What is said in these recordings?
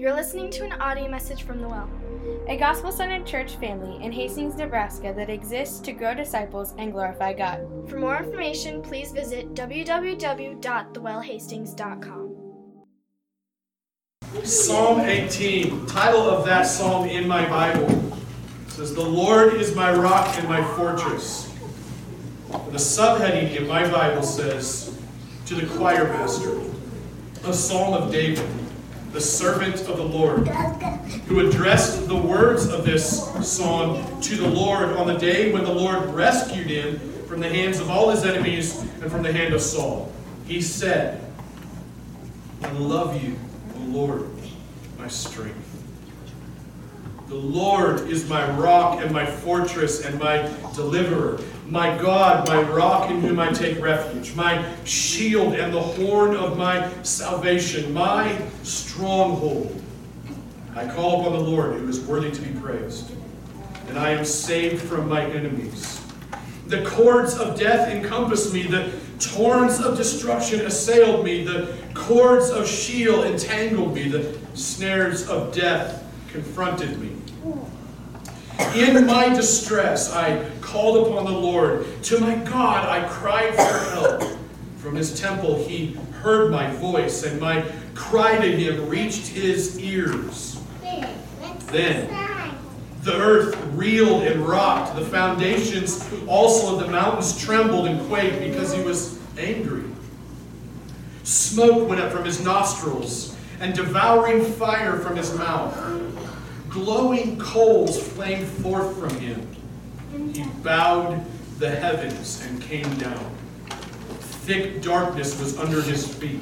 You're listening to an audio message from The Well, a gospel centered church family in Hastings, Nebraska that exists to grow disciples and glorify God. For more information, please visit www.thewellhastings.com. Psalm 18, title of that psalm in my Bible says, The Lord is my rock and my fortress. The subheading in my Bible says, To the choir master, a psalm of David, the servant of the Lord, who addressed the words of this song to the Lord on the day when the Lord rescued him from the hands of all his enemies and from the hand of Saul. He said, I love you, O Lord, my strength. The Lord is my rock and my fortress and my deliverer, my God, my rock in whom I take refuge, my shield and the horn of my salvation, my stronghold. I call upon the Lord who is worthy to be praised, and I am saved from my enemies. The cords of death encompassed me, the torrents of destruction assailed me, the cords of Sheol entangled me, the snares of death confronted me. In my distress, I called upon the Lord. To my God, I cried for help. From his temple, he heard my voice, and my cry to him reached his ears. Then the earth reeled and rocked. The foundations also of the mountains trembled and quaked because he was angry. Smoke went up from his nostrils, and devouring fire from his mouth. Glowing coals flamed forth from him. He bowed the heavens and came down. Thick darkness was under his feet.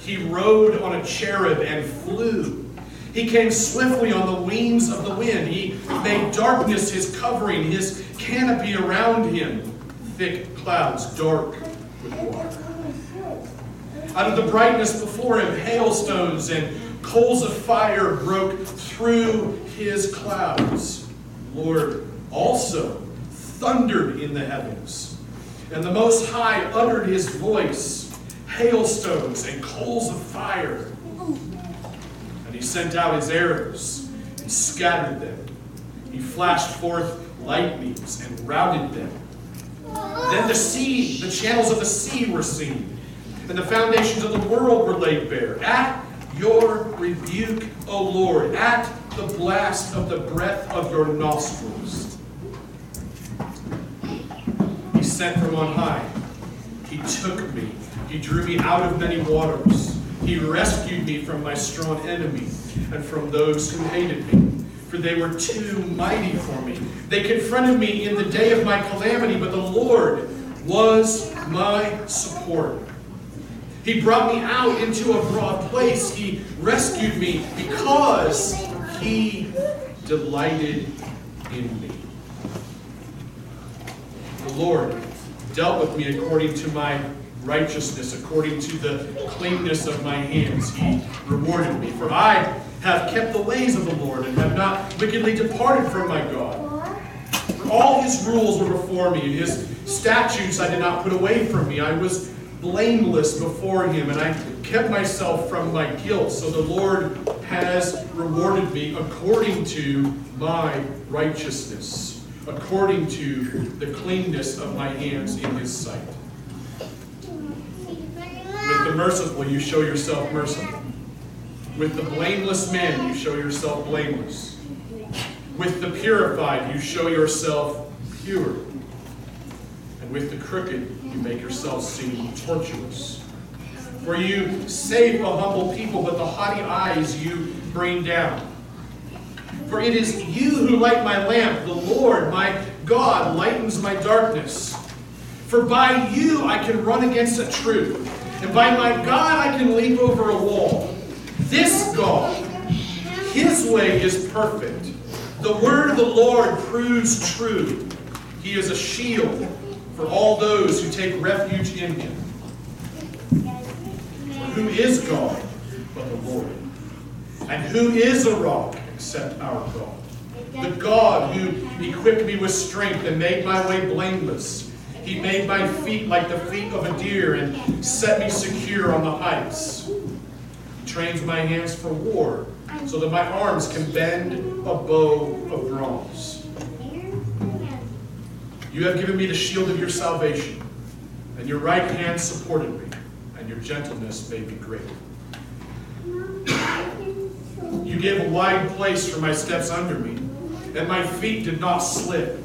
He rode on a cherub and flew. He came swiftly on the wings of the wind. He made darkness his covering, his canopy around him, thick clouds dark with water. Out of the brightness before him, hailstones and coals of fire broke through his clouds. Lord also thundered in the heavens, and the Most High uttered his voice, hailstones and coals of fire. And he sent out his arrows and scattered them. He flashed forth lightnings and routed them. Then the sea, the channels of the sea were seen, and the foundations of the world were laid bare. At your rebuke, O Lord, at the blast of the breath of your nostrils. He sent from on high. He took me. He drew me out of many waters. He rescued me from my strong enemy and from those who hated me, for they were too mighty for me. They confronted me in the day of my calamity, but the Lord was my support. He brought me out into a broad place. He rescued me because he delighted in me. The Lord dealt with me according to my righteousness, according to the cleanness of my hands. He rewarded me. For I have kept the ways of the Lord and have not wickedly departed from my God. For all his rules were before me, and his statutes I did not put away from me. I was blameless before him, and I kept myself from my guilt. So the Lord has rewarded me according to my righteousness, according to the cleanness of my hands in his sight. With the merciful, you show yourself merciful. With the blameless man, you show yourself blameless. With the purified, you show yourself pure. And with the crooked, you make yourself seem tortuous. For you save a humble people, but the haughty eyes you bring down. For it is you who light my lamp, the Lord, my God, lightens my darkness. For by you I can run against a troop, and by my God I can leap over a wall. This God, his way is perfect. The word of the Lord proves true. He is a shield for all those who take refuge in him. Who is God but the Lord? And who is a rock except our God? The God who equipped me with strength and made my way blameless. He made my feet like the feet of a deer and set me secure on the heights. He trains my hands for war, so that my arms can bend a bow of bronze. You have given me the shield of your salvation, and your right hand supported me, your gentleness may be great. You gave a wide place for my steps under me, and my feet did not slip.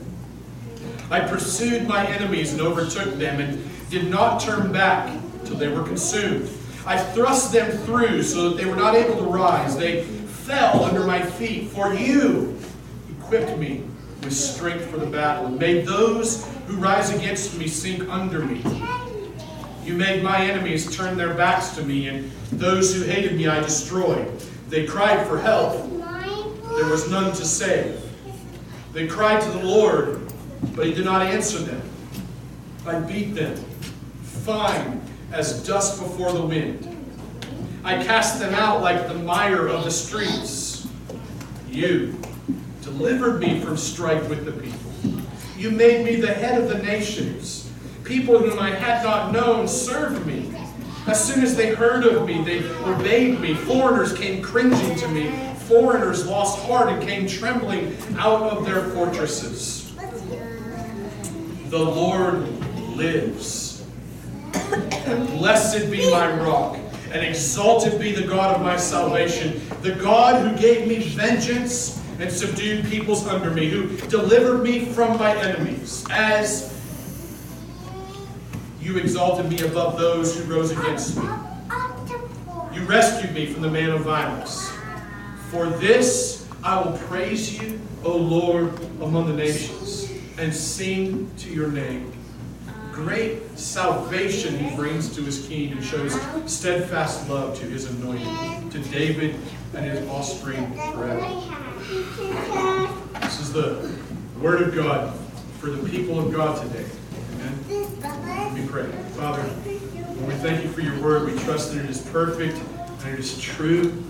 I pursued my enemies and overtook them, and did not turn back till they were consumed. I thrust them through so that they were not able to rise. They fell under my feet, for you equipped me with strength for the battle, and made those who rise against me sink under me. You made my enemies turn their backs to me, and those who hated me I destroyed. They cried for help. There was none to save. They cried to the Lord, but he did not answer them. I beat them, fine as dust before the wind. I cast them out like the mire of the streets. You delivered me from strife with the people. You made me the head of the nations. People whom I had not known served me. As soon as they heard of me, they obeyed me. Foreigners came cringing to me. Foreigners lost heart and came trembling out of their fortresses. The Lord lives. And blessed be my rock, and exalted be the God of my salvation, the God who gave me vengeance and subdued peoples under me, who delivered me from my enemies, as you exalted me above those who rose against me. You rescued me from the man of violence. For this I will praise you, O Lord, among the nations, and sing to your name. Great salvation he brings to his king and shows steadfast love to his anointed, to David and his offspring forever. This is the word of God for the people of God today. Amen. Pray. Father, we thank you for your word. We trust that it is perfect and it is true.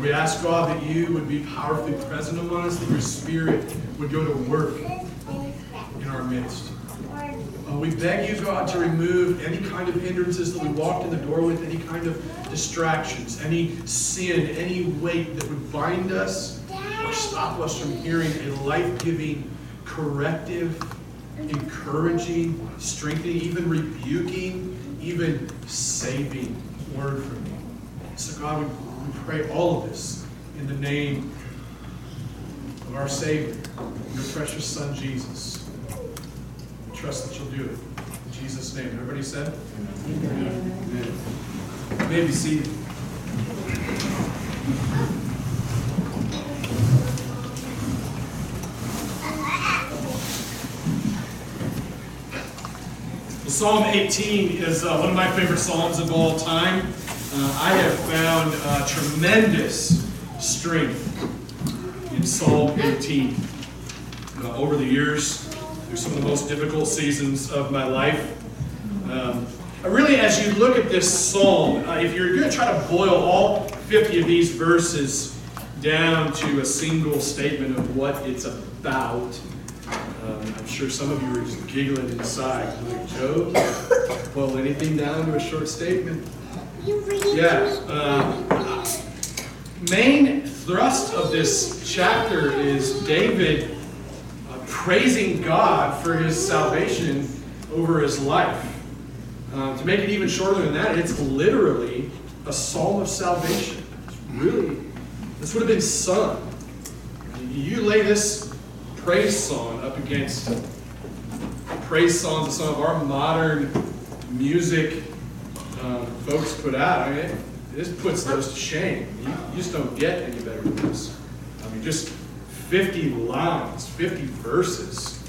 We ask God that you would be powerfully present among us, that your spirit would go to work in our midst. Uh, we beg you, God, to remove any kind of hindrances that we walked in the door with, any kind of distractions, any sin, any weight that would bind us or stop us from hearing a life giving, corrective, encouraging, strengthening, even rebuking, even saving word from me. So, God, we, we pray all of this in the name of our Savior, your precious Son, Jesus. We trust that you'll do it. In Jesus' name. Everybody said? Amen. Amen. You may be seated. Psalm 18 is uh, one of my favorite psalms of all time. Uh, I have found uh, tremendous strength in Psalm 18 uh, over the years, through some of the most difficult seasons of my life. Um, really, as you look at this psalm, uh, if you're going to try to boil all 50 of these verses down to a single statement of what it's about, um, I'm sure some of you are just giggling inside. Like, Joe, boil anything down to a short statement? Yeah. Uh, main thrust of this chapter is David uh, praising God for his salvation over his life. Uh, to make it even shorter than that, it's literally a psalm of salvation. It's really, this would have been sung. You lay this praise song up against praise songs that some of our modern music um, folks put out. I mean, it, this puts those to shame. You, you, just don't get any better than this. I mean, just 50 lines, 50 verses,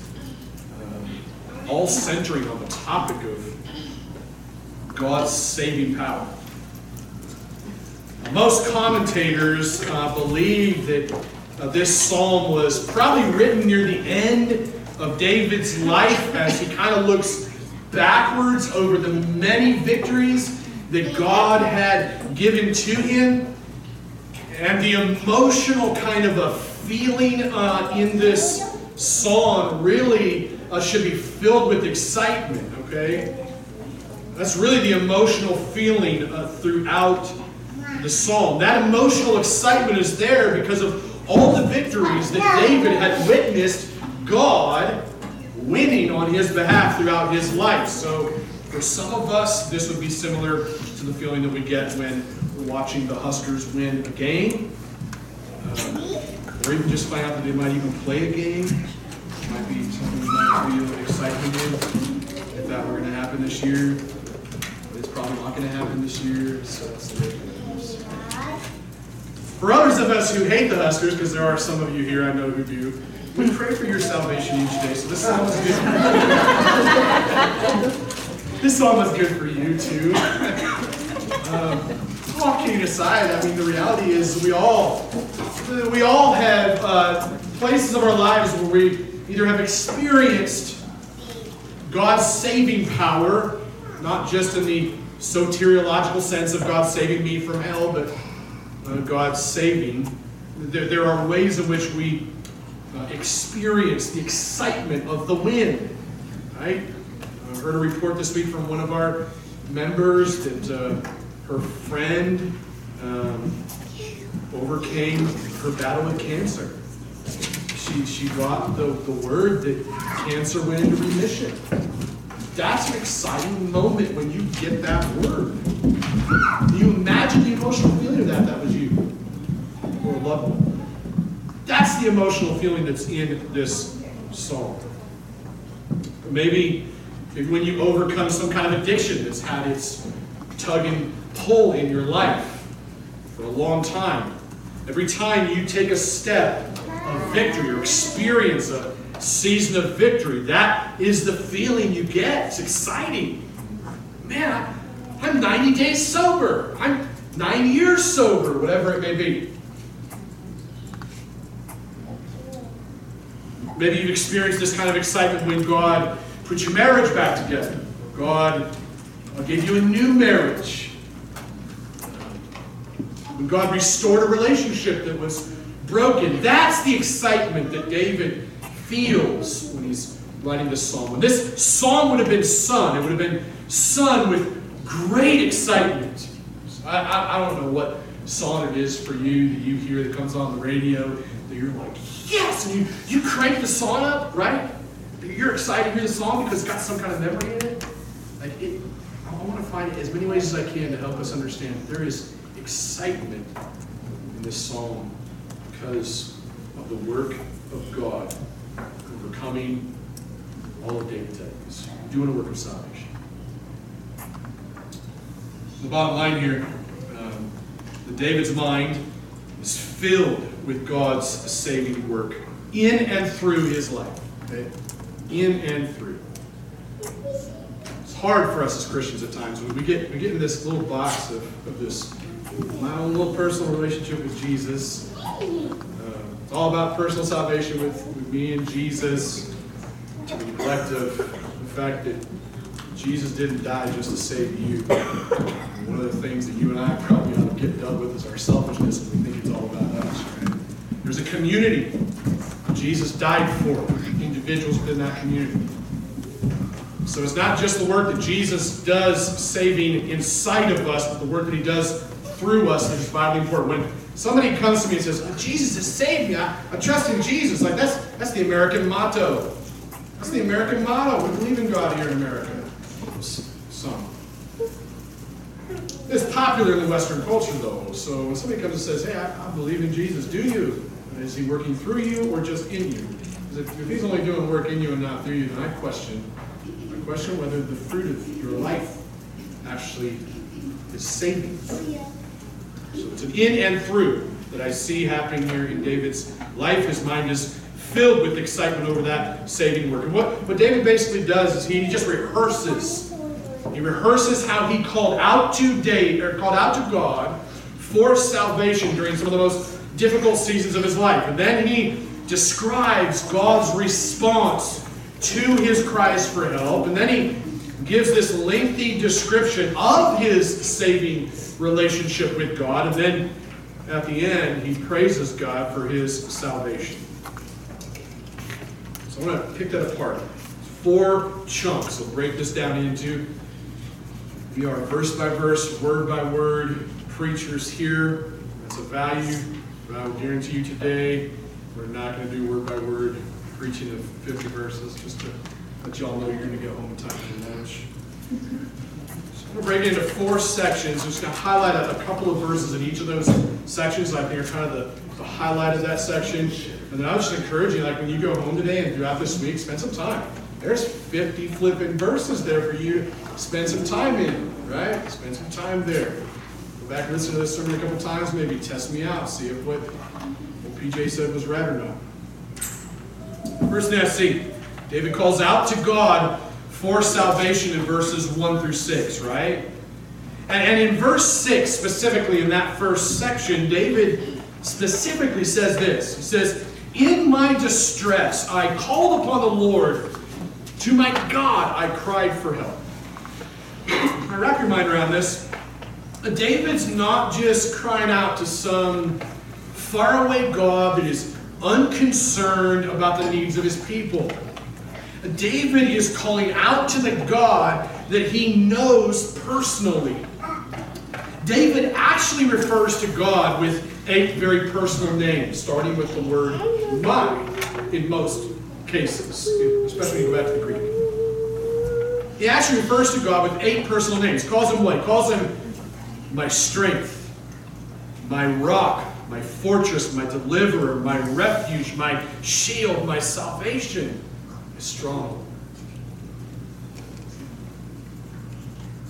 um, all centering on the topic of God's saving power. Most commentators uh, believe that uh, this psalm was probably written near the end of David's life as he kind of looks backwards over the many victories that God had given to him. And the emotional kind of a feeling uh, in this song really uh, should be filled with excitement, okay? That's really the emotional feeling uh, throughout the psalm. That emotional excitement is there because of all the victories that David had witnessed God winning on his behalf throughout his life. So, for some of us, this would be similar to the feeling that we get when we're watching the Huskers win a game, um, or even just find out that they might even play a game. It might be something we might feel excitement in if that were going to happen this year. But it's probably not going to happen this year, so that's the way it goes. For others of us who hate the Huskers, because there are some of you here I know who do, we pray for your salvation each day. So this song is good. this song was good for you too. um, all kidding aside, I mean the reality is we all we all have uh, places of our lives where we either have experienced God's saving power, not just in the soteriological sense of God saving me from hell, but God's saving. There, there are ways in which we uh, experience the excitement of the win. Right? I heard a report this week from one of our members that uh, her friend um, overcame her battle with cancer. She, she brought the, the word that cancer went into remission. That's an exciting moment when you get that word. Can you imagine the emotional feeling of that? That was you or a loved one. That's the emotional feeling that's in this psalm. Maybe, maybe when you overcome some kind of addiction that's had its tug and pull in your life for a long time. Every time you take a step of victory or experience a season of victory, that is the feeling you get. It's exciting. Man, I'm 90 days sober. I'm nine years sober, whatever it may be. Maybe you've experienced this kind of excitement when God put your marriage back together. God uh, gave you a new marriage. When God restored a relationship that was broken. That's the excitement that David feels when he's writing this psalm. When this psalm would have been sung, it would have been sung with great excitement. I, I, I don't know what song it is for you that you hear that comes on the radio that you're like, yes, and you, you crank the song up, right? You're excited to hear the song because it's got some kind of memory in it. Like it I want to find as many ways as I can to help us understand there is excitement in this psalm because of the work of God overcoming all of David's enemies, doing a work of salvation. The bottom line here, um, that David's mind is filled with God's saving work in and through his life. Okay? In and through. It's hard for us as Christians at times when we get we get in this little box of, of this my own little personal relationship with Jesus. Uh, it's all about personal salvation with, with me and Jesus. To neglect of the fact that Jesus didn't die just to save you. One of the things that you and I probably ought to get dealt with is our selfishness, and we think it's all about us. There's a community Jesus died for, individuals within that community. So it's not just the work that Jesus does saving inside of us, but the work that he does through us is vitally important. When somebody comes to me and says, oh, Jesus has saved me, I, I trust in Jesus, like that's that's the American motto. That's the American motto. We believe in God here in America. Some. It's popular in the Western culture, though. So when somebody comes and says, "Hey, I, I believe in Jesus," do you? Is he working through you or just in you? If, if he's only doing work in you and not through you, then I question. I question whether the fruit of your life actually is saving. So it's an in and through that I see happening here in David's life. His mind is filled with excitement over that saving work. And what, what David basically does is he just rehearses. He rehearses how he called out to David, or called out to God for salvation during some of the most difficult seasons of his life. And then he describes God's response to his cries for help. And then he gives this lengthy description of his saving relationship with God. And then at the end, he praises God for his salvation. So I want to pick that apart. Four chunks. We'll break this down into. We are verse by verse, word by word preachers here. That's a value. But I will guarantee you today, we're not going to do word by word preaching of 50 verses, just to let y'all know you're going to get home in time for lunch. So I'm going to break it into four sections. I'm just going to highlight a, couple of verses in each of those sections. I think are kind of the, the highlight of that section. And then I would just encourage you, like when you go home today and throughout this week, spend some time. There's 50 flipping verses there for you spend some time in, right? Spend some time there. Go back and listen to this sermon a couple times, maybe test me out, see if what, what PJ said was right or not. Thing I see, David calls out to God for salvation in verses 1 through 6, right? And, and in verse 6, specifically in that first section, David specifically says this. He says, In my distress, I called upon the Lord. To my God, I cried for help. Now, wrap your mind around this. David's not just crying out to some faraway God that is unconcerned about the needs of his people. David is calling out to the God that he knows personally. David actually refers to God with a very personal name, starting with the word my in most cases, especially when you go back to the Greek. He actually refers to God with eight personal names. Calls him what? Calls him my strength, my rock, my fortress, my deliverer, my refuge, my shield, my salvation, my stronghold.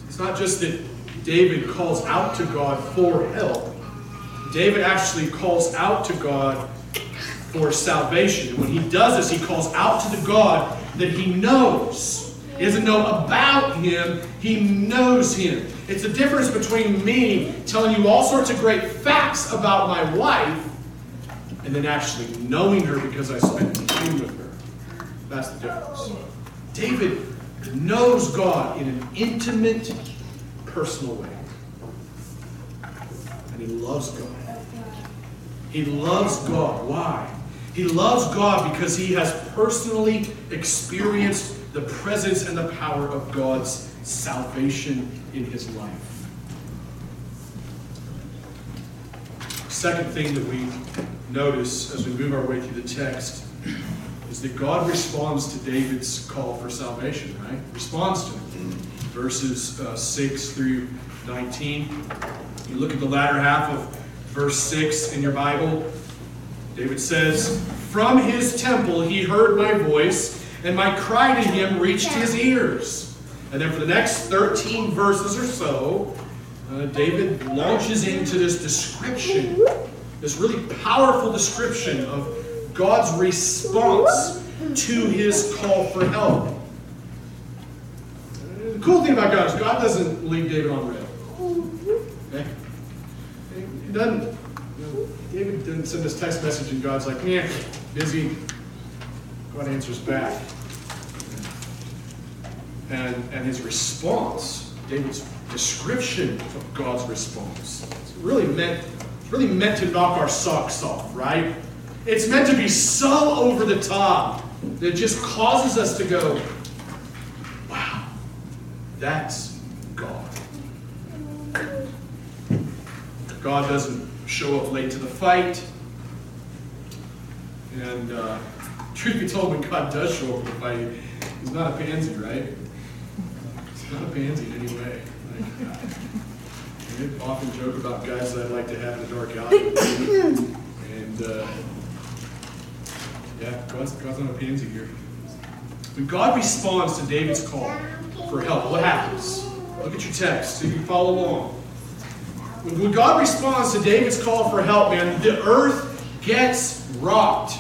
It's not just that David calls out to God for help. David actually calls out to God for salvation. And when he does this, he calls out to the God that he knows. He doesn't know about him, he knows him. It's the difference between me telling you all sorts of great facts about my wife and then actually knowing her because I spent time with her. That's the difference. David knows God in an intimate, personal way. And he loves God. He loves God. Why? He loves God because he has personally experienced the presence and the power of God's salvation in his life. Second thing that we notice as we move our way through the text is that God responds to David's call for salvation, right? Responds to it. Verses uh, 6 through 19. You look at the latter half of verse 6 in your Bible. David says, From his temple he heard my voice and my cry to him reached his ears. And then for the next 13 verses or so, uh, David launches into this description, this really powerful description of God's response to his call for help. The cool thing about God is God doesn't leave David on red. Okay? He doesn't. David didn't send this text message and God's like, yeah, busy. God answers back and, and his response, David's description of God's response, it's really meant, it's really meant to knock our socks off, right? It's meant to be so over the top that it just causes us to go, wow, that's God. God doesn't show up late to the fight. And uh, truth be told, when God does show up to the fight, he's not a pansy, right? He's not a pansy in any way. Like, I often joke about guys that I'd like to have in the dark alley. and uh, yeah, God's, God's not a pansy here. When God responds to David's call for help, what happens? Look at your text so you can follow along. When God responds to David's call for help, man, the earth gets rocked.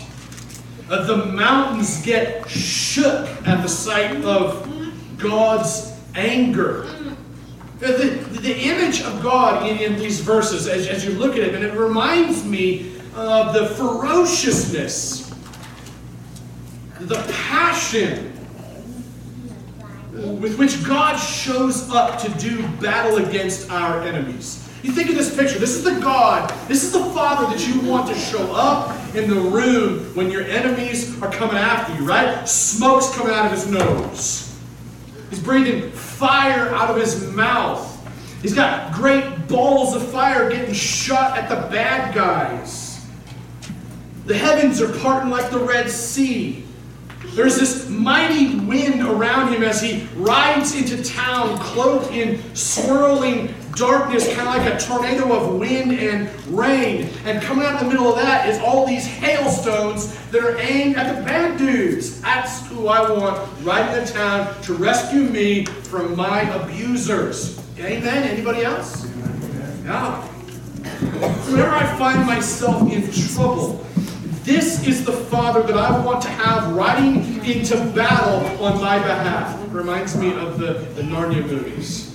Uh, the mountains get shook at the sight of God's anger. The, the, the image of God in, in these verses, as, as you look at it, and it reminds me of the ferociousness, the passion with which God shows up to do battle against our enemies. You think of this picture. This is the God, this is the Father that you want to show up in the room when your enemies are coming after you, right? Smoke's coming out of his nose. He's breathing fire out of his mouth. He's got great balls of fire getting shot at the bad guys. The heavens are parting like the Red Sea. There's this mighty wind around him as he rides into town, cloaked in swirling darkness, kind of like a tornado of wind and rain. And coming out in the middle of that is all these hailstones that are aimed at the bad dudes. That's who I want riding the town to rescue me from my abusers. Amen? Anybody else? Yeah. Whenever I find myself in trouble, this is the Father that I want to have riding into battle on my behalf. Reminds me of the, the Narnia movies.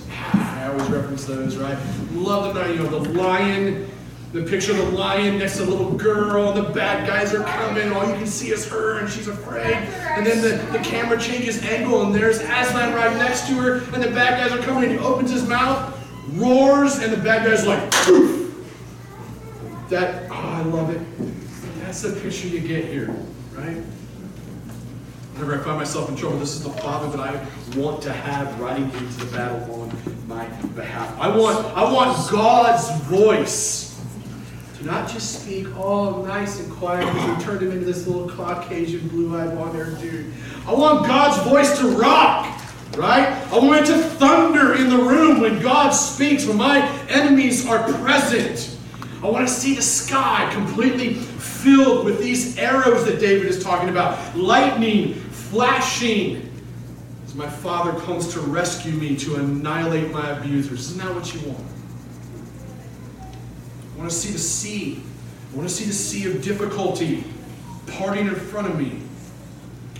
Always reference those, right? Love the Narnia, you know, the lion, the picture of the lion next to the little girl, the bad guys are coming. All you can see is her, and she's afraid. And then the, the camera changes angle, and there's Aslan right next to her, and the bad guys are coming, and he opens his mouth, roars, and the bad guy's like, Poof! That, oh, I love it. That's the picture you get here, right? Whenever I find myself in trouble, this is the Father that I want to have riding into the battle on my behalf. I want, I want God's voice to not just speak all nice and quiet as we turned him into this little Caucasian blue-eyed blonde-haired dude. I want God's voice to rock, right? I want it to thunder in the room when God speaks, when my enemies are present. I want to see the sky completely filled with these arrows that David is talking about lightning, flashing. As my father comes to rescue me, to annihilate my abusers. Isn't that what you want? I want to see the sea. I want to see the sea of difficulty parting in front of me.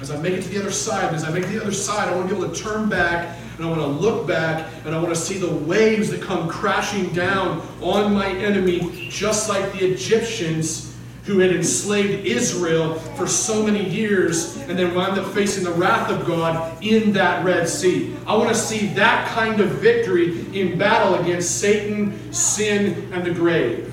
As I make it to the other side, as I make the other side, I want to be able to turn back and I want to look back and I want to see the waves that come crashing down on my enemy, just like the Egyptians who had enslaved Israel for so many years and then wound up facing the wrath of God in that Red Sea. I want to see that kind of victory in battle against Satan, sin, and the grave.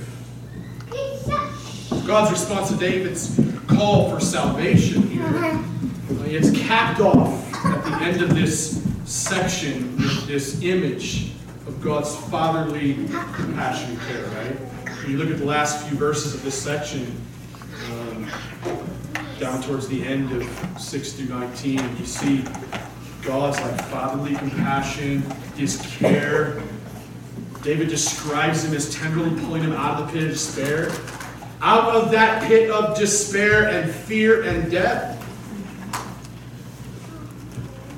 God's response to David's call for salvation here. Uh, it's capped off at the end of this section with this image of God's fatherly compassion care, right? You look at the last few verses of this section, um, down towards the end of 6 through 19, you see God's like fatherly compassion, his care. David describes him as tenderly pulling him out of the pit of despair. Out of that pit of despair and fear and death,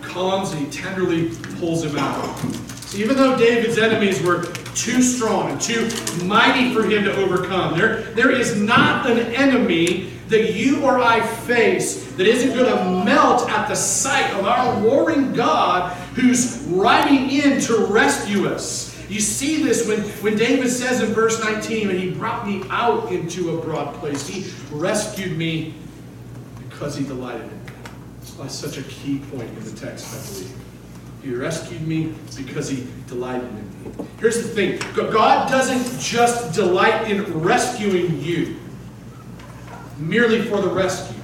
comes and he tenderly pulls him out. So even though David's enemies were too strong and too mighty for him to overcome, there, there is not an enemy that you or I face that isn't going to melt at the sight of our warring God who's riding in to rescue us. You see this when, when David says in verse 19, and he brought me out into a broad place. He rescued me because he delighted in me. That's such a key point in the text, I believe. He rescued me because he delighted in me. Here's the thing God doesn't just delight in rescuing you merely for the rescue.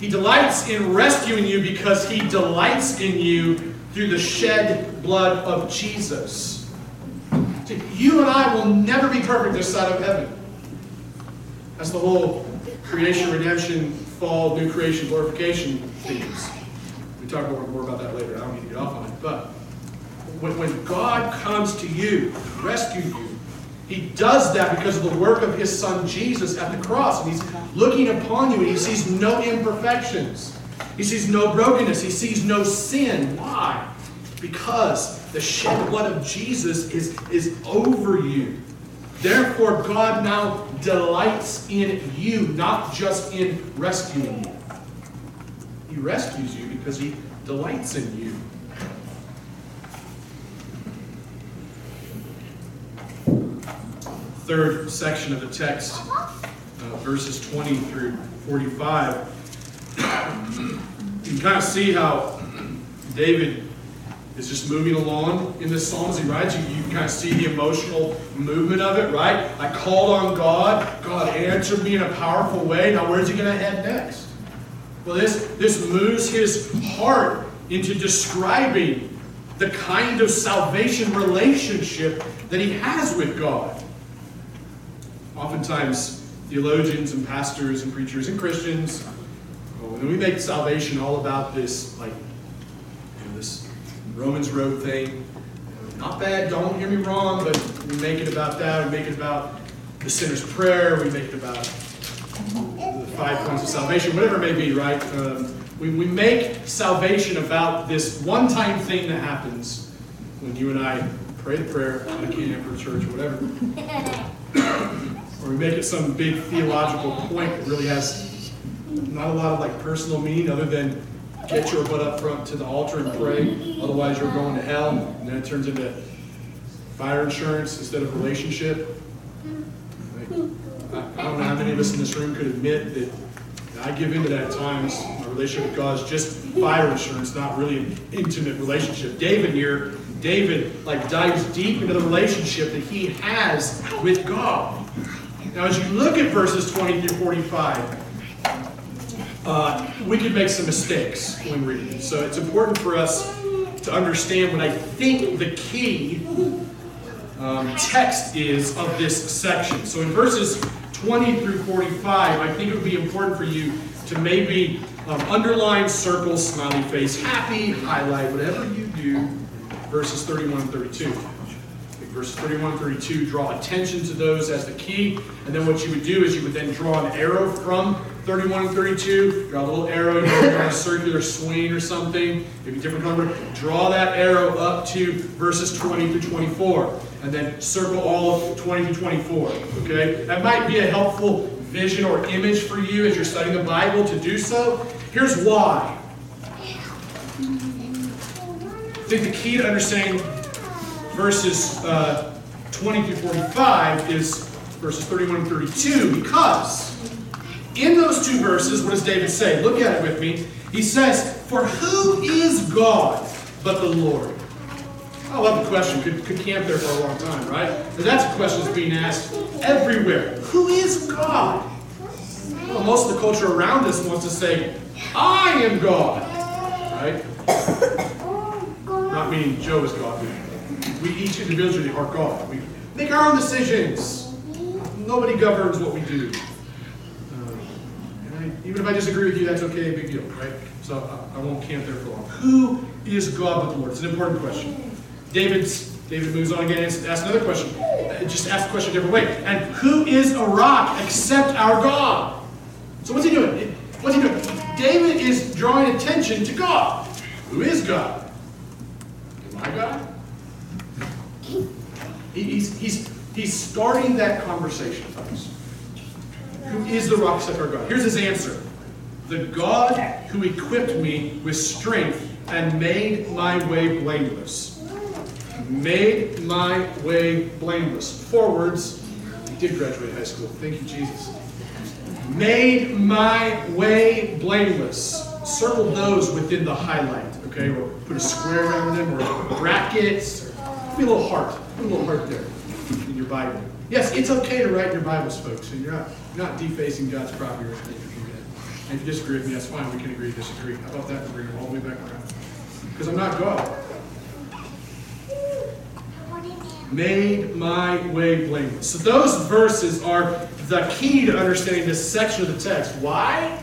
He delights in rescuing you because he delights in you through the shed blood of Jesus. You and I will never be perfect this side of heaven. That's the whole creation, redemption, fall, new creation, glorification themes. We talk more, more about that later. I don't need to get off on it. But when, when God comes to you, to rescue you, he does that because of the work of his son Jesus at the cross. And he's looking upon you and he sees no imperfections. He sees no brokenness. He sees no sin. Why? Because the shed blood of Jesus is, is over you. Therefore, God now delights in you, not just in rescuing you. He rescues you because he delights in you. Third section of the text, uh, verses 20 through 45 you can kind of see how David is just moving along in the Psalms he writes. You, you can kind of see the emotional movement of it, right? I called on God. God answered me in a powerful way. Now, where's he going to head next? Well, this, this moves his heart into describing the kind of salvation relationship that he has with God. Oftentimes, theologians and pastors and preachers and Christians, oh, when we make salvation all about this, like, you know, this Romans Road thing, not bad, don't hear me wrong, but we make it about that, we make it about the sinner's prayer, we make it about five points of salvation, whatever it may be, right? Um, we, we make salvation about this one time thing that happens when you and I pray the prayer on a camp or church or whatever. or we make it some big theological point that really has not a lot of like personal meaning other than get your butt up front to the altar and pray, otherwise you're going to hell, and then it turns into fire insurance instead of relationship. I, don't know how many of us in this room could admit that I give into that at times. My relationship with God is just fire insurance, not really an intimate relationship. David here, David like dives deep into the relationship that he has with God. Now, as you look at verses 20 through 45, uh, we could make some mistakes when reading. So it's important for us to understand what I think the key um, text is of this section. So in verses 20 through 45, I think it would be important for you to maybe um, underline, circle, smiley face, happy, highlight, whatever you do, verses 31 and 32. Verses 31 and 32 draw attention to those as the key. And then what you would do is you would then draw an arrow from 31 and 32, draw a little arrow, draw a circular swing or something, maybe different color. Draw that arrow up to verses 20 through 24, and then circle all of 20 to 24. Okay? That might be a helpful vision or image for you as you're studying the Bible to do so. Here's why. I think the key to understanding verses uh, 20 through 45 is verses 31 and 32 because in those two verses, what does David say? Look at it with me. He says, For who is God but the Lord? I love the question. Could, could camp there for a long time, right? And that's a question that's being asked everywhere. Who is God? Well, most of the culture around us wants to say, I am God. Right? Not meaning Joe is God. We each individually are God. We make our own decisions. Nobody governs what we do. Uh, even if I disagree with you, that's okay, big deal, right? So I, I won't camp there for long. Who is God but the Lord? It's an important question. David's, David moves on again and asks another question. Uh, just ask the question a different way. And who is a rock except our God? So what's he doing? What's he doing? David is drawing attention to God. Who is God? Am I God? He's, he's, he's starting that conversation, folks. Who is the rock except our God? Here's his answer. The God who equipped me with strength and made my way blameless made my way blameless. Forwards, I did graduate high school. Thank you, Jesus. Made my way blameless. Circle those within the highlight, okay? Or put a square around them, or brackets. Be a little heart. Put a little heart there in your Bible. Yes, it's okay to write in your Bibles, folks. And you're not, you're not defacing God's property or anything. And if you disagree with me, that's fine. We can agree to disagree. How about that? We're it all the way back around. Because I'm not God made my way blameless. So those verses are the key to understanding this section of the text. Why?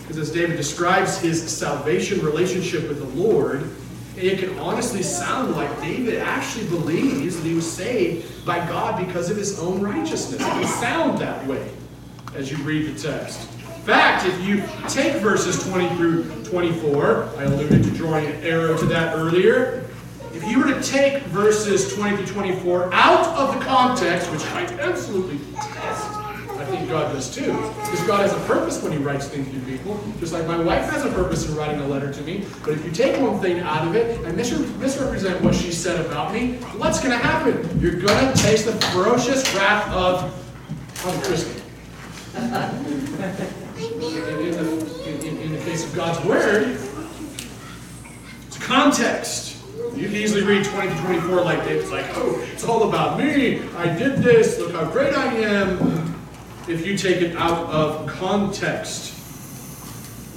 Because as David describes his salvation relationship with the Lord, it can honestly sound like David actually believes that he was saved by God because of his own righteousness. It can sound that way as you read the text. In fact, if you take verses 20 through 24, I alluded to drawing an arrow to that earlier, if you were to take verses 20 to 24 out of the context, which I absolutely detest, I think God does too, because God has a purpose when He writes things to people, just like my wife has a purpose in writing a letter to me. But if you take one thing out of it and misrepresent what she said about me, what's going to happen? You're going to taste the ferocious wrath of, of Christy. in, in, in, in the case of God's Word, it's context. You can easily read 20 to 24 like David's like, oh, it's all about me. I did this. Look how great I am. If you take it out of context.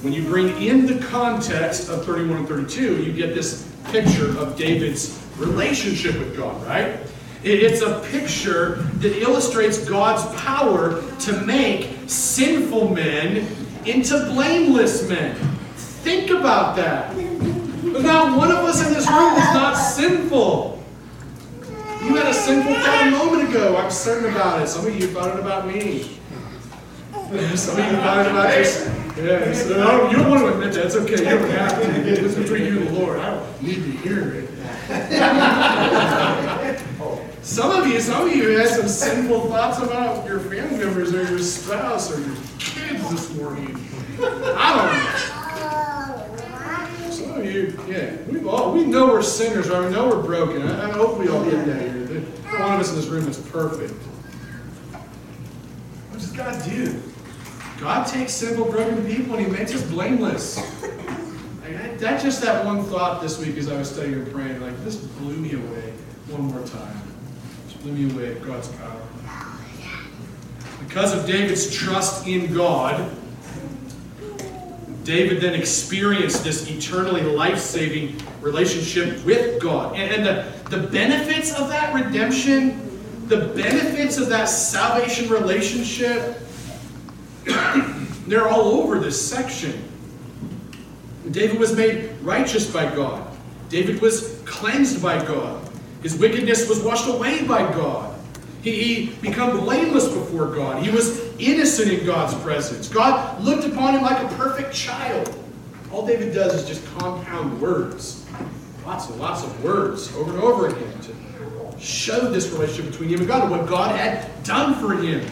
when you bring in the context of 31 and 32, you get this picture of David's relationship with God, right? It's a picture that illustrates God's power to make sinful men into blameless men. Think about that. But not one of us in this room is not sinful. You had a sinful thought a moment ago. I'm certain about it. Some of you thought it about me. Some of you thought it about yourself. Yeah, so you don't want to admit that. It's okay. You don't have to. It's between you and the Lord. I don't need to hear it. some of you, some of you had some sinful thoughts about your family members or your spouse or your kids this morning. I don't know. Of you, yeah, we all we know we're sinners, right? We know we're broken. I, I hope we all get that here. No One of us in this room is perfect. What does God do? God takes simple, broken people and He makes us blameless. That just that one thought this week as I was studying and praying, like this blew me away one more time. Just blew me away at God's power. Because of David's trust in God, David then experienced this eternally life-saving relationship with God. And, and the, the benefits of that redemption, the benefits of that salvation relationship, they're all over this section. David was made righteous by God. David was cleansed by God. His wickedness was washed away by God. He, he became blameless before God. He was innocent in God's presence. God looked upon him like a perfect child. All David does is just compound words. Lots and lots of words over and over again to show this relationship between him and God and what God had done for him.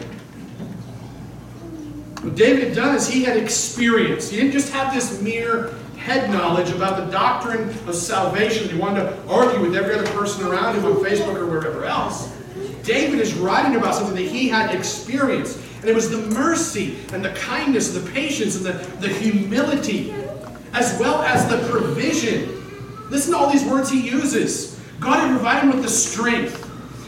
What David is he had experience. He didn't just have this mere head knowledge about the doctrine of salvation. He wanted to argue with every other person around him on Facebook or wherever else. David is writing about something that he had experienced. And it was the mercy and the kindness and the patience and the, the humility, as well as the provision. Listen to all these words he uses. God had provided him with the strength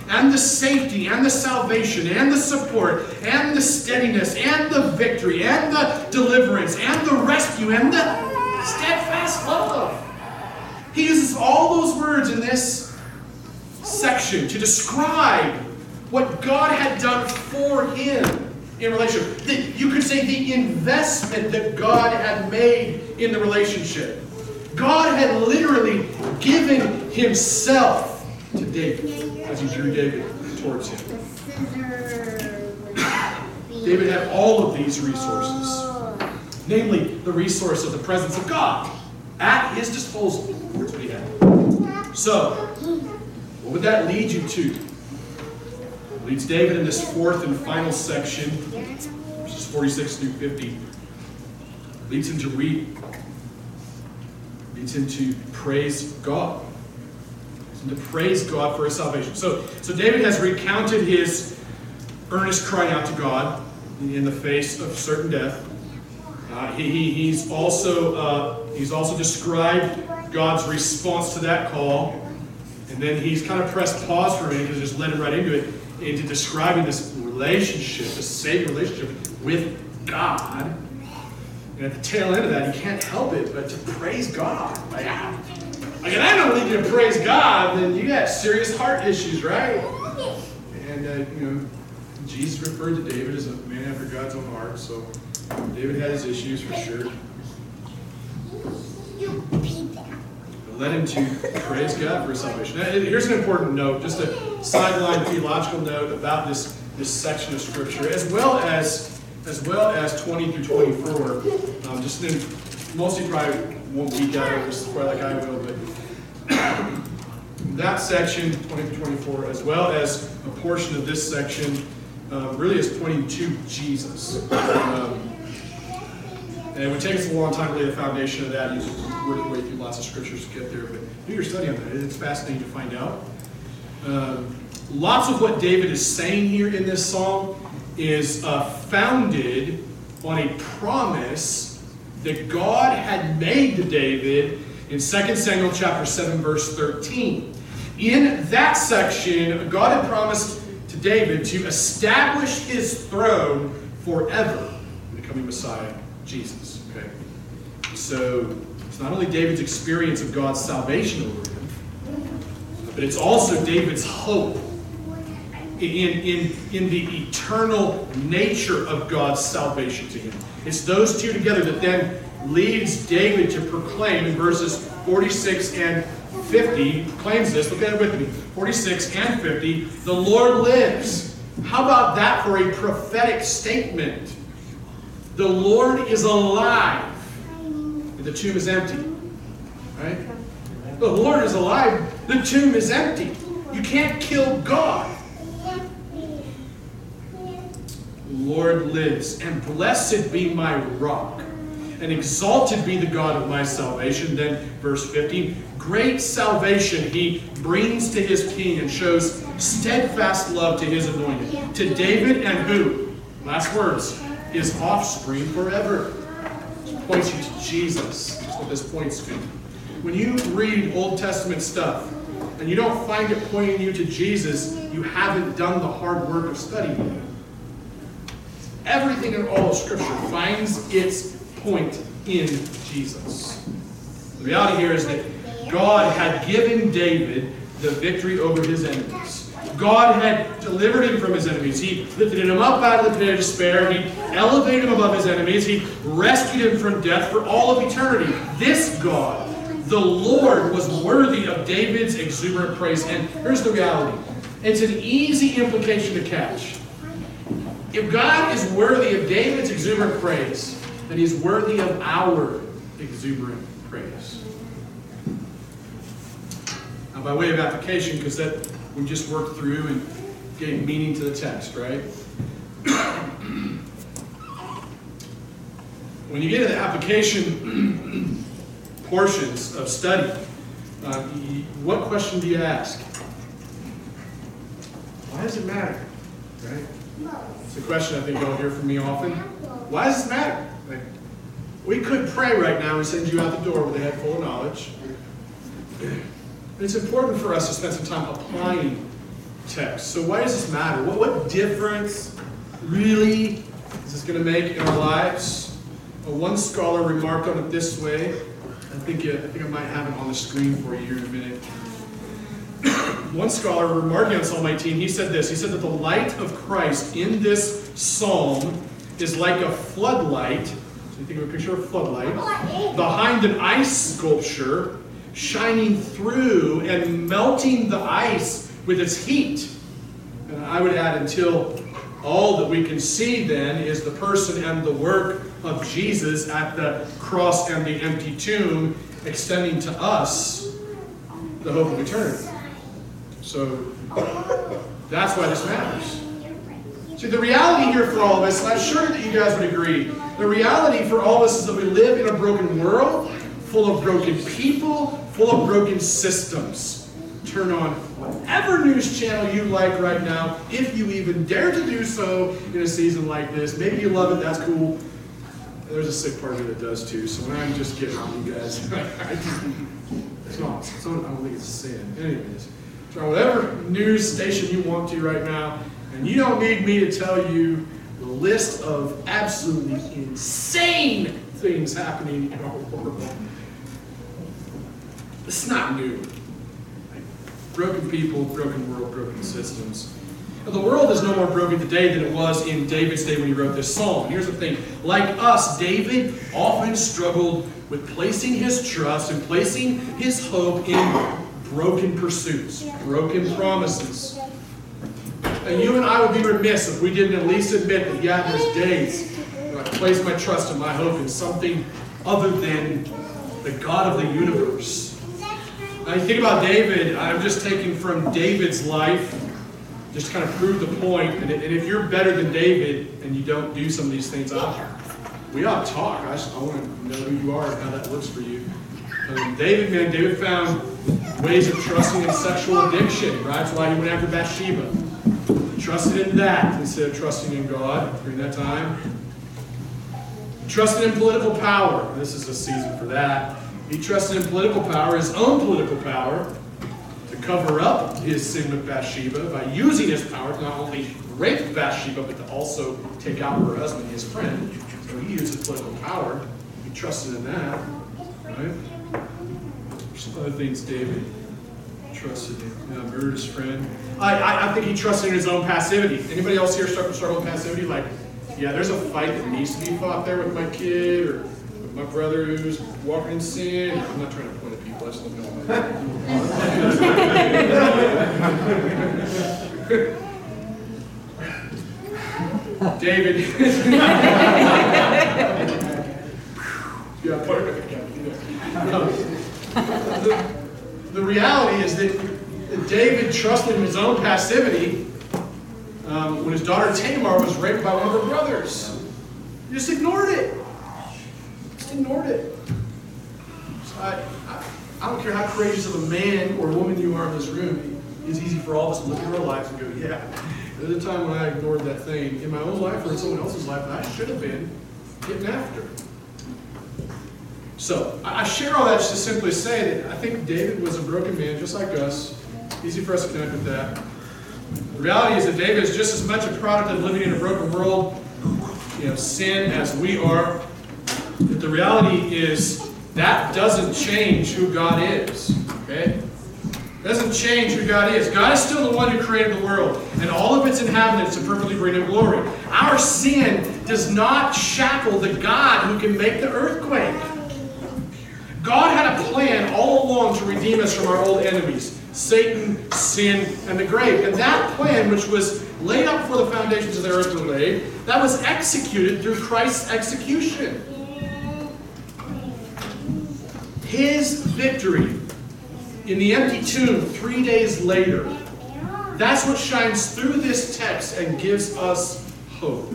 and the safety and the salvation and the support and the steadiness and the victory and the deliverance and the rescue and the steadfast love. He uses all those words in this section to describe what God had done for him in relationship. The, you could say the investment that God had made in the relationship. God had literally given himself to David as he drew David towards him. David had all of these resources, namely the resource of the presence of God at his disposal. That's what he had. So, what would that lead you to? It leads David in this fourth and final section, verses 46 through 50. Leads him to read. Leads him to praise God and to praise God for his salvation. So, so David has recounted his earnest cry out to God in the face of certain death. Uh, he, he, he's also uh, he's also described God's response to that call, and then he's kind of pressed pause for minute because just led him right into it, into describing this relationship, this saving relationship with God. And at the tail end of that, he can't help it but to praise God. Like, like, and I don't lead you praise God, then you got serious heart issues, right? And, uh, you know, Jesus referred to David as a man after God's own heart, so David had his issues for sure. Led him to praise God for salvation. Now, here's an important note, just a sideline theological note about this, this section of Scripture, as well as as well as 20 through 24. Um, just then, most of you probably won't be over this quite like I will, but that section, 20 to 24, as well as a portion of this section, um, really is pointing to Jesus. Um, and it would take us a long time to lay the foundation of that. You work your way through lots of scriptures to get there, but do your study on that. It's fascinating to find out. Um, lots of what David is saying here in this psalm is uh, founded on a promise that God had made to David in 2 Samuel chapter 7, verse 13. In that section, God had promised to David to establish his throne forever in the coming Messiah, Jesus. So it's not only David's experience of God's salvation over him, but it's also David's hope in, in, in the eternal nature of God's salvation to him. It's those two together that then leads David to proclaim in verses 46 and 50, claims this, look at it with me, 46 and 50, the Lord lives. How about that for a prophetic statement? The Lord is alive, the tomb is empty. Right? The Lord is alive, the tomb is empty. You can't kill God. Lord lives, and blessed be my rock, and exalted be the God of my salvation. Then, verse 15 great salvation he brings to his king and shows steadfast love to his anointed. To David and who? Last words, his offspring forever. Points you to Jesus. That's what this points to. When you read Old Testament stuff, and you don't find it pointing you to Jesus, you haven't done the hard work of studying it. Everything in all of Scripture finds its point in Jesus. The reality here is that God had given David the victory over his enemies. God had delivered him from his enemies. He lifted him up out of the pit of despair. He elevated him above his enemies. He rescued him from death for all of eternity. This God, the Lord, was worthy of David's exuberant praise. And here's the reality it's an easy implication to catch. If God is worthy of David's exuberant praise, then he's worthy of our exuberant praise. Now, by way of application, because that we just worked through and gave meaning to the text, right? when you get to the application portions of study, uh, what question do you ask? Why does it matter? Right? It's a question I think you'll hear from me often. Why does this matter? Like, we could pray right now and send you out the door with a head full of knowledge. But it's important for us to spend some time applying text. So why does this matter? What, what difference really is this going to make in our lives? Well, one scholar remarked on it this way. I think, I think I might have it on the screen for you here in a minute. One scholar remarking on Psalm 19, he said this. He said that the light of Christ in this psalm is like a floodlight. So you think of a picture of a floodlight behind an ice sculpture, shining through and melting the ice with its heat. And I would add, until all that we can see then is the person and the work of Jesus at the cross and the empty tomb, extending to us the hope of eternity. So that's why this matters. See, the reality here for all of us, and I'm sure that you guys would agree, the reality for all of us is that we live in a broken world, full of broken people, full of broken systems. Turn on whatever news channel you like right now, if you even dare to do so in a season like this. Maybe you love it, that's cool. There's a sick part of that does too, so I'm just kidding on you guys. it's not, it's not, I don't think it's sin. Anyways. So whatever news station you want to right now, and you don't need me to tell you the list of absolutely insane things happening in our world. It's not new. Like, broken people, broken world, broken systems. The world is no more broken today than it was in David's day when he wrote this psalm. Here's the thing like us, David often struggled with placing his trust and placing his hope in broken pursuits, broken promises. And you and I would be remiss if we didn't at least admit that, yeah, there's days when I place my trust and my hope in something other than the God of the universe. You think about David, I'm just taking from David's life, just to kind of prove the point. And if you're better than David and you don't do some of these things, I, we ought to talk. I, just, I want to know who you are and how that looks for you. Um, David, man, David found ways of trusting in sexual addiction, right? That's why he went after Bathsheba. He trusted in that instead of trusting in God during that time. He trusted in political power. This is a season for that. He trusted in political power, his own political power, to cover up his sin with Bathsheba by using his power to not only rape Bathsheba, but to also take out her husband, his friend. So he used his political power. He trusted in that, right? Some other things David trusted in. Yeah, murdered his friend. I, I, I think he trusted in his own passivity. Anybody else here struggle, struggle with passivity? Like, yeah, there's a fight that needs to be fought there with my kid or my brother who's walking in sin. I'm not trying to point at people. I just don't know. David. yeah, part of it. The, the reality is that David trusted in his own passivity um, when his daughter Tamar was raped by one of her brothers. He just ignored it. Ignored it. I, I, I don't care how courageous of a man or woman you are in this room. It's easy for all of us to look at our lives and go, yeah, there's a time when I ignored that thing in my own life or in someone else's life that I should have been getting after. So, I share all that just to simply say that I think David was a broken man just like us. Easy for us to connect with that. The reality is that David is just as much a product of living in a broken world, you know, sin as we are. But the reality is that doesn't change who God is. Okay? It doesn't change who God is. God is still the one who created the world and all of its inhabitants to perfectly bring him glory. Our sin does not shackle the God who can make the earthquake. God had a plan all along to redeem us from our old enemies Satan, sin, and the grave. And that plan, which was laid out before the foundations of the earth were laid, that was executed through Christ's execution. His victory in the empty tomb three days later, that's what shines through this text and gives us hope.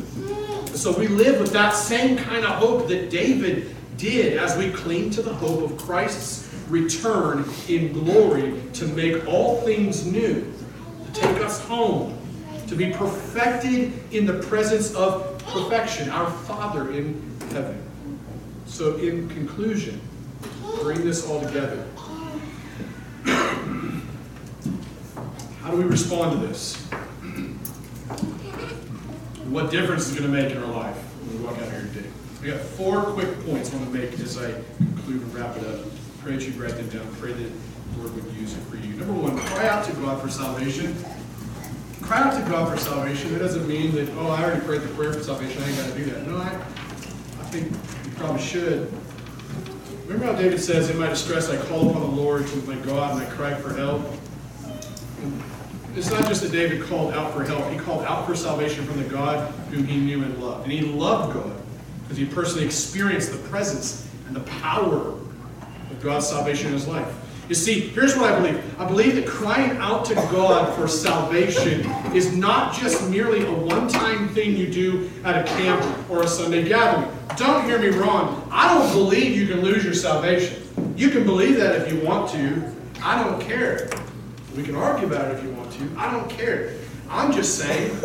So we live with that same kind of hope that David did as we cling to the hope of Christ's return in glory to make all things new, to take us home, to be perfected in the presence of perfection, our Father in heaven. So, in conclusion, bring this all together. How do we respond to this? What difference is it going to make in our life when we walk out of here today? We got four quick points I want to make as I conclude and wrap it up. Pray that you write them down. Pray that the Lord would use it for you. Number one, cry out to God for salvation. Cry out to God for salvation. It doesn't mean that, oh, I already prayed the prayer for salvation. I ain't got to do that. No, I, I think you probably should. Remember how David says, In my distress I called upon the Lord, to my God, and I cried for help? It's not just that David called out for help, he called out for salvation from the God whom he knew and loved. And he loved God because he personally experienced the presence and the power of God's salvation in his life. You see, here's what I believe. I believe that crying out to God for salvation is not just merely a one time thing you do at a camp or a Sunday gathering. Don't hear me wrong. I don't believe you can lose your salvation. You can believe that if you want to. I don't care. We can argue about it if you want to. I don't care. I'm just saying,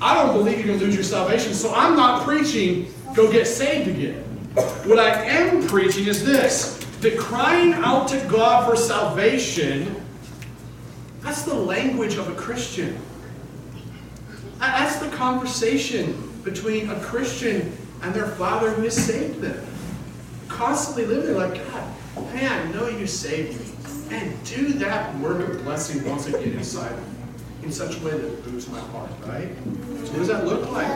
I don't believe you can lose your salvation, so I'm not preaching go get saved again. What I am preaching is this that crying out to God for salvation, that's the language of a Christian. That's the conversation between a Christian and their Father who has saved them. Constantly living like, God, man, I know you saved me. And do that work of blessing once again inside me in such a way that it moves my heart, right? So what does that look like?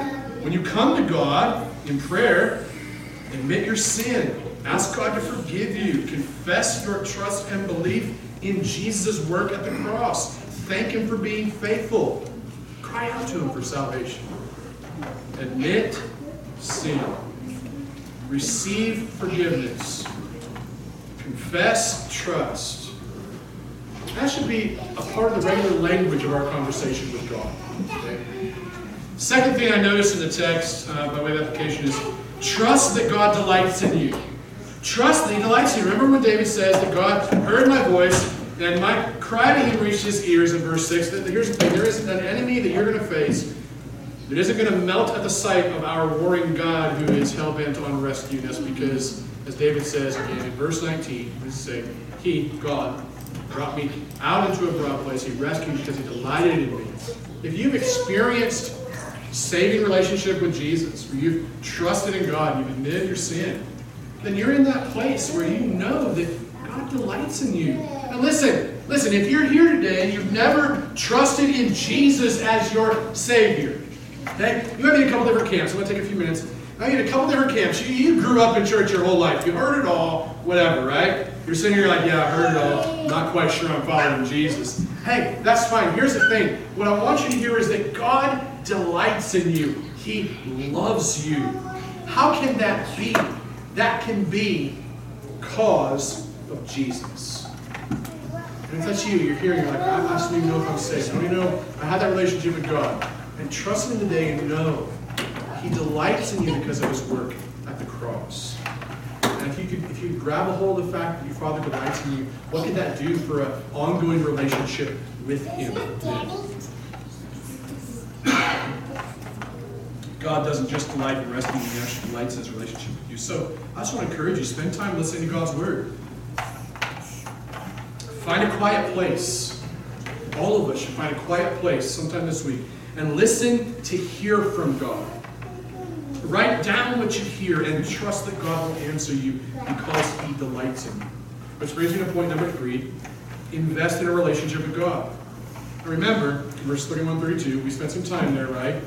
When you come to God in prayer, admit your sin. Ask God to forgive you. Confess your trust and belief in Jesus' work at the cross. Thank Him for being faithful. Cry out to Him for salvation. Admit sin. Receive forgiveness. Confess trust. That should be a part of the regular language of our conversation with God. Okay? Second thing I notice in the text, uh, by way of application, is trust that God delights in you. Trust He delights you. Remember when David says that God heard my voice and my cry to Him reached His ears in verse 6? That here's the thing there isn't an enemy that you're going to face that isn't going to melt at the sight of our warring God who is hell bent on rescuing us because, as David says again in verse 19, he's saying, He, God, brought me out into a broad place. He rescued me because He delighted in me. If you've experienced saving relationship with Jesus, where you've trusted in God, you've admitted your sin, then you're in that place where you know that God delights in you. And listen, listen, if you're here today and you've never trusted in Jesus as your Savior, okay, you might be in a couple different camps. I'm going to take a few minutes. I mean, a couple different camps. You, you grew up in church your whole life. You heard it all, whatever, right? You're sitting here like, yeah, I heard it all. Not quite sure I'm following Jesus. Hey, that's fine. Here's the thing. What I want you to hear is that God delights in you. He loves you. How can that be? That can be because of Jesus. And if that's you, you're here, you're like, I, I don't even know if I'm saved. I don't even know I had that relationship with God. And trust Him today and know He delights in you because of His work at the cross. And if you could, if you grab a hold of the fact that your Father delights in you, what could that do for an ongoing relationship with Him? God doesn't just delight in rescuing you, He actually delights in His relationship with you. So I just want to encourage you, spend time listening to God's Word. Find a quiet place. All of us should find a quiet place sometime this week and listen to hear from God. Write down what you hear and trust that God will answer you because He delights in you. Which brings me to point number three invest in a relationship with God. Remember, verse 31 32, we spent some time there, right?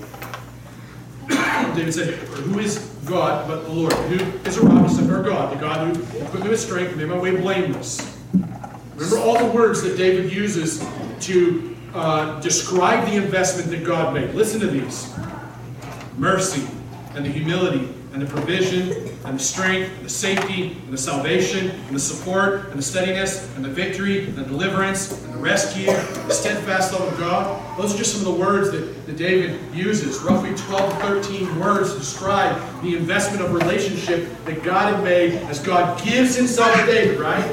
David said, Who is God but the Lord? Who is a except our God? The God who put me with strength and made my way blameless. Remember all the words that David uses to uh, describe the investment that God made. Listen to these mercy, and the humility, and the provision, and the strength, and the safety, and the salvation, and the support, and the steadiness, and the victory, and the deliverance, and the rescue, the steadfast love of God. Those are just some of the words that, that David uses. Roughly 12 to 13 words describe the investment of relationship that God had made as God gives himself to David, right?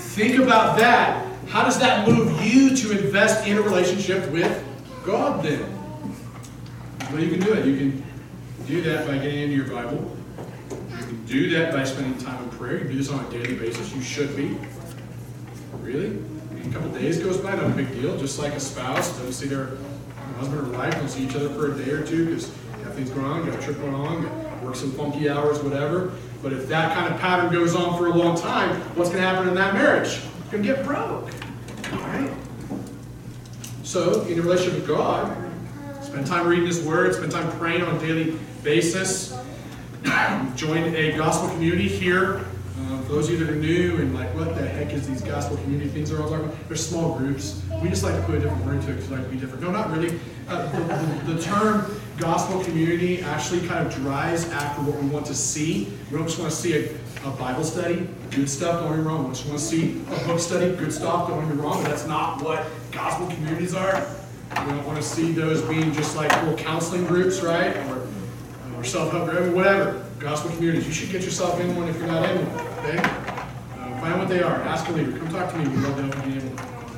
Think about that. How does that move you to invest in a relationship with God then? Well, you can do it. You can do that by getting into your Bible. You can do that by spending time in prayer. You do this on a daily basis. You should be. Really? A couple days goes by, not a big deal. Just like a spouse doesn't see their husband or wife, don't see each other for a day or two because got things going on, got a trip going on, work some funky hours, whatever. But if that kind of pattern goes on for a long time, what's going to happen in that marriage? You're going to get broke. All right? So, in a relationship with God, Spend time reading His Word, spend time praying on a daily basis. Join a gospel community here. Uh, those of you that are new and like, what the heck is these gospel community things are all talking about? They're small groups. We just like to put a different word to it because we like to be different. No, not really. Uh, the, the, the, term gospel community actually kind of drives after what we want to see. We don't just want to see a, a Bible study, good stuff, don't get me wrong. We just want to see a book study, good stuff, don't get me wrong. But that's not what gospel communities are. We don't want to see those being just like little counseling groups, right? Or, or self-help groups, whatever. Gospel communities. You should get yourself in one if you're not in one, okay? Uh, find what they are. Ask a leader. Come talk to me. We'd love to help you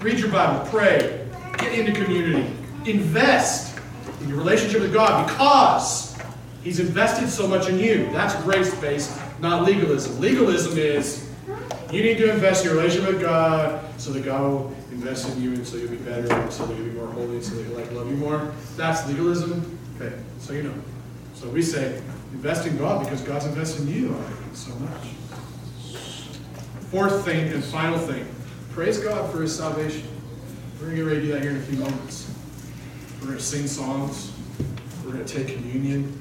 Read your Bible. Pray. Get into community. Invest in your relationship with God because He's invested so much in you. That's grace-based, not legalism. Legalism is you need to invest in your relationship with God so that God will invest in you and so you'll be better and so that you'll be more holy and so that he'll like love you more. That's legalism. Okay, so you know. So we say, invest in God because God's invested in you so much. Fourth thing and final thing, praise God for his salvation. We're going to get ready to do that here in a few moments. We're going to sing songs. We're going to take communion.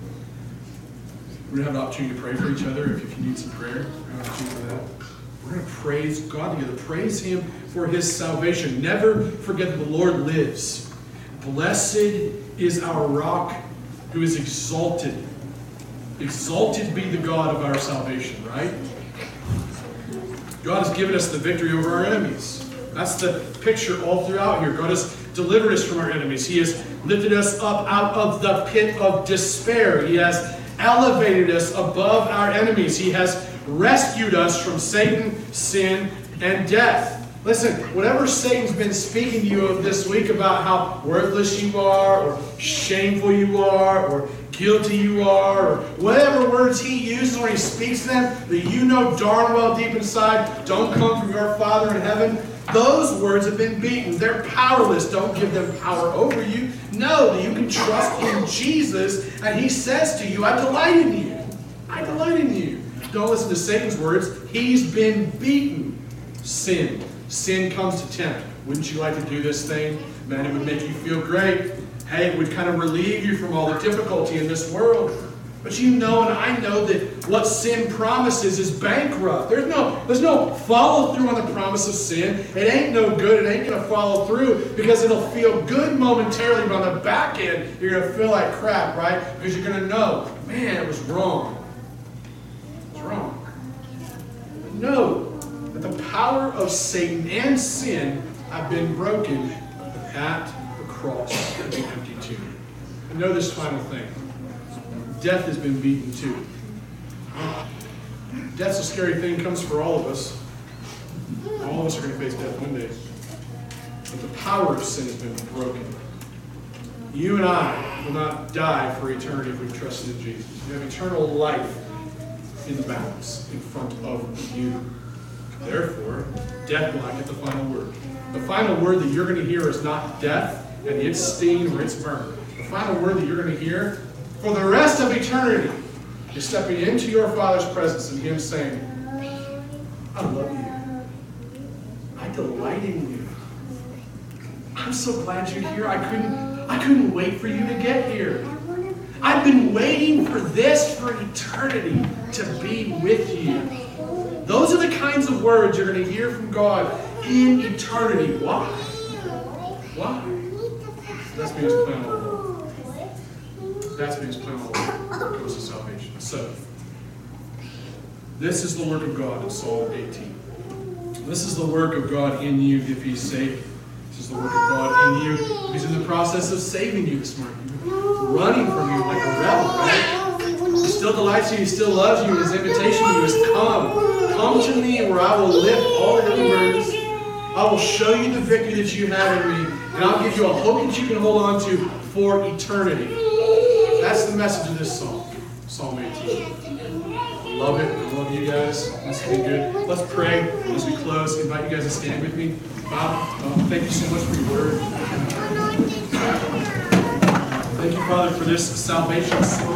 We're going to have an opportunity to pray for each other if you need some prayer. We're going to have for that. We're going to praise God together. Praise Him for His salvation. Never forget that the Lord lives. Blessed is our rock who is exalted. Exalted be the God of our salvation, right? God has given us the victory over our enemies. That's the picture all throughout here. God has delivered us from our enemies. He has lifted us up out of the pit of despair. He has elevated us above our enemies. He has rescued us from Satan, sin, and death. Listen, whatever Satan's been speaking to you of this week about how worthless you are, or shameful you are, or guilty you are, or whatever words he uses when he speaks them that you know darn well deep inside don't come from your Father in heaven, those words have been beaten. They're powerless. Don't give them power over you. That you can trust in Jesus, and he says to you, I delight in you. I delight in you. Don't listen to Satan's words. He's been beaten. Sin. Sin comes to tempt. Wouldn't you like to do this thing? Man, it would make you feel great. Hey, it would kind of relieve you from all the difficulty in this world. But you know and I know that what sin promises is bankrupt. There's no, there's no follow through on the promise of sin. It ain't no good. It ain't going to follow through because it'll feel good momentarily, but on the back end, you're going to feel like crap, right? Because you're going to know, man, it was wrong. It was wrong. Know that the power of Satan and sin have been broken at the cross of the empty tomb. And know this final thing death has been beaten too. Death's a scary thing, comes for all of us. All of us are going to face death one day. But the power of sin has been broken. You and I will not die for eternity if we've trusted in Jesus. You have eternal life in balance in front of you. Therefore, death will not get the final word. The final word that you're going to hear is not death and its sting or its burn. The final word that you're going to hear for the rest of eternity is stepping into your Father's presence and Him saying, I love you. I delight in you. I'm so glad you're here. I couldn't, I couldn't wait for you to get here. I've been waiting for this for eternity to be with you. Those are the kinds of words you're going to hear from God in eternity. Why? Why? That's because plan all along. That's because plan all along it comes to salvation. So, this is the work of God in Psalm 18. This is the work of God in you if He's saved. This is the work of God in you. He's in the process of saving you this morning. Running from you like a rebel, right? He still delights you, He still loves you. His invitation to you is come. Come to me where I will lift all your burdens. I will show you the victory that you have in me, and I'll give you a hope that you can hold on to for eternity. That's the message of this song, Psalm 18. I love it. Love you guys. This has been good. Let's pray as we close. I invite you guys to stand with me. God, um, thank you so much for your word. Thank you, Father, for this salvation song.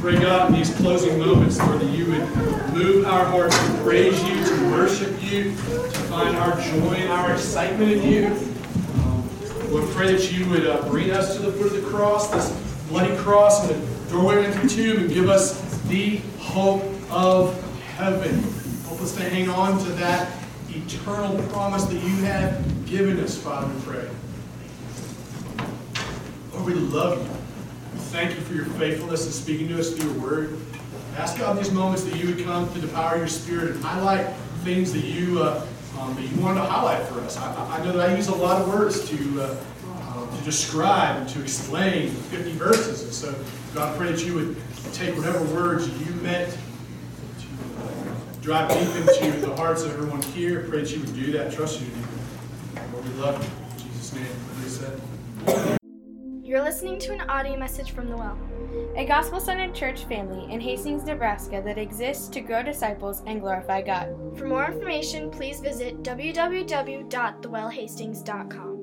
Pray, God, in these closing moments, Lord, that you would move our hearts to praise you, to worship you, to find our joy and our excitement in you. Um, Lord, pray that you would uh, bring us to the foot of the cross, this bloody cross, and the doorway into the tomb, and give us the hope of heaven. Help us to hang on to that eternal promise that you have given us, Father, we pray. Lord, we love you. We thank you for your faithfulness in speaking to us through your word. Ask God these moments that you would come through the power of your spirit and highlight things that you uh, um, that you wanted to highlight for us. I, I know that I use a lot of words to uh, uh, to describe and to explain 50 verses, and so God, I pray that you would take whatever words you meant drive deep into the hearts of everyone here. Pray that you would do that. Trust you to do that. Lord, we love you. In Jesus' name, they said. You're listening to an audio message from the Well. a gospel centered church family in Hastings, Nebraska that exists to grow disciples and glorify God. For more information, please visit www.thewellhastings.com.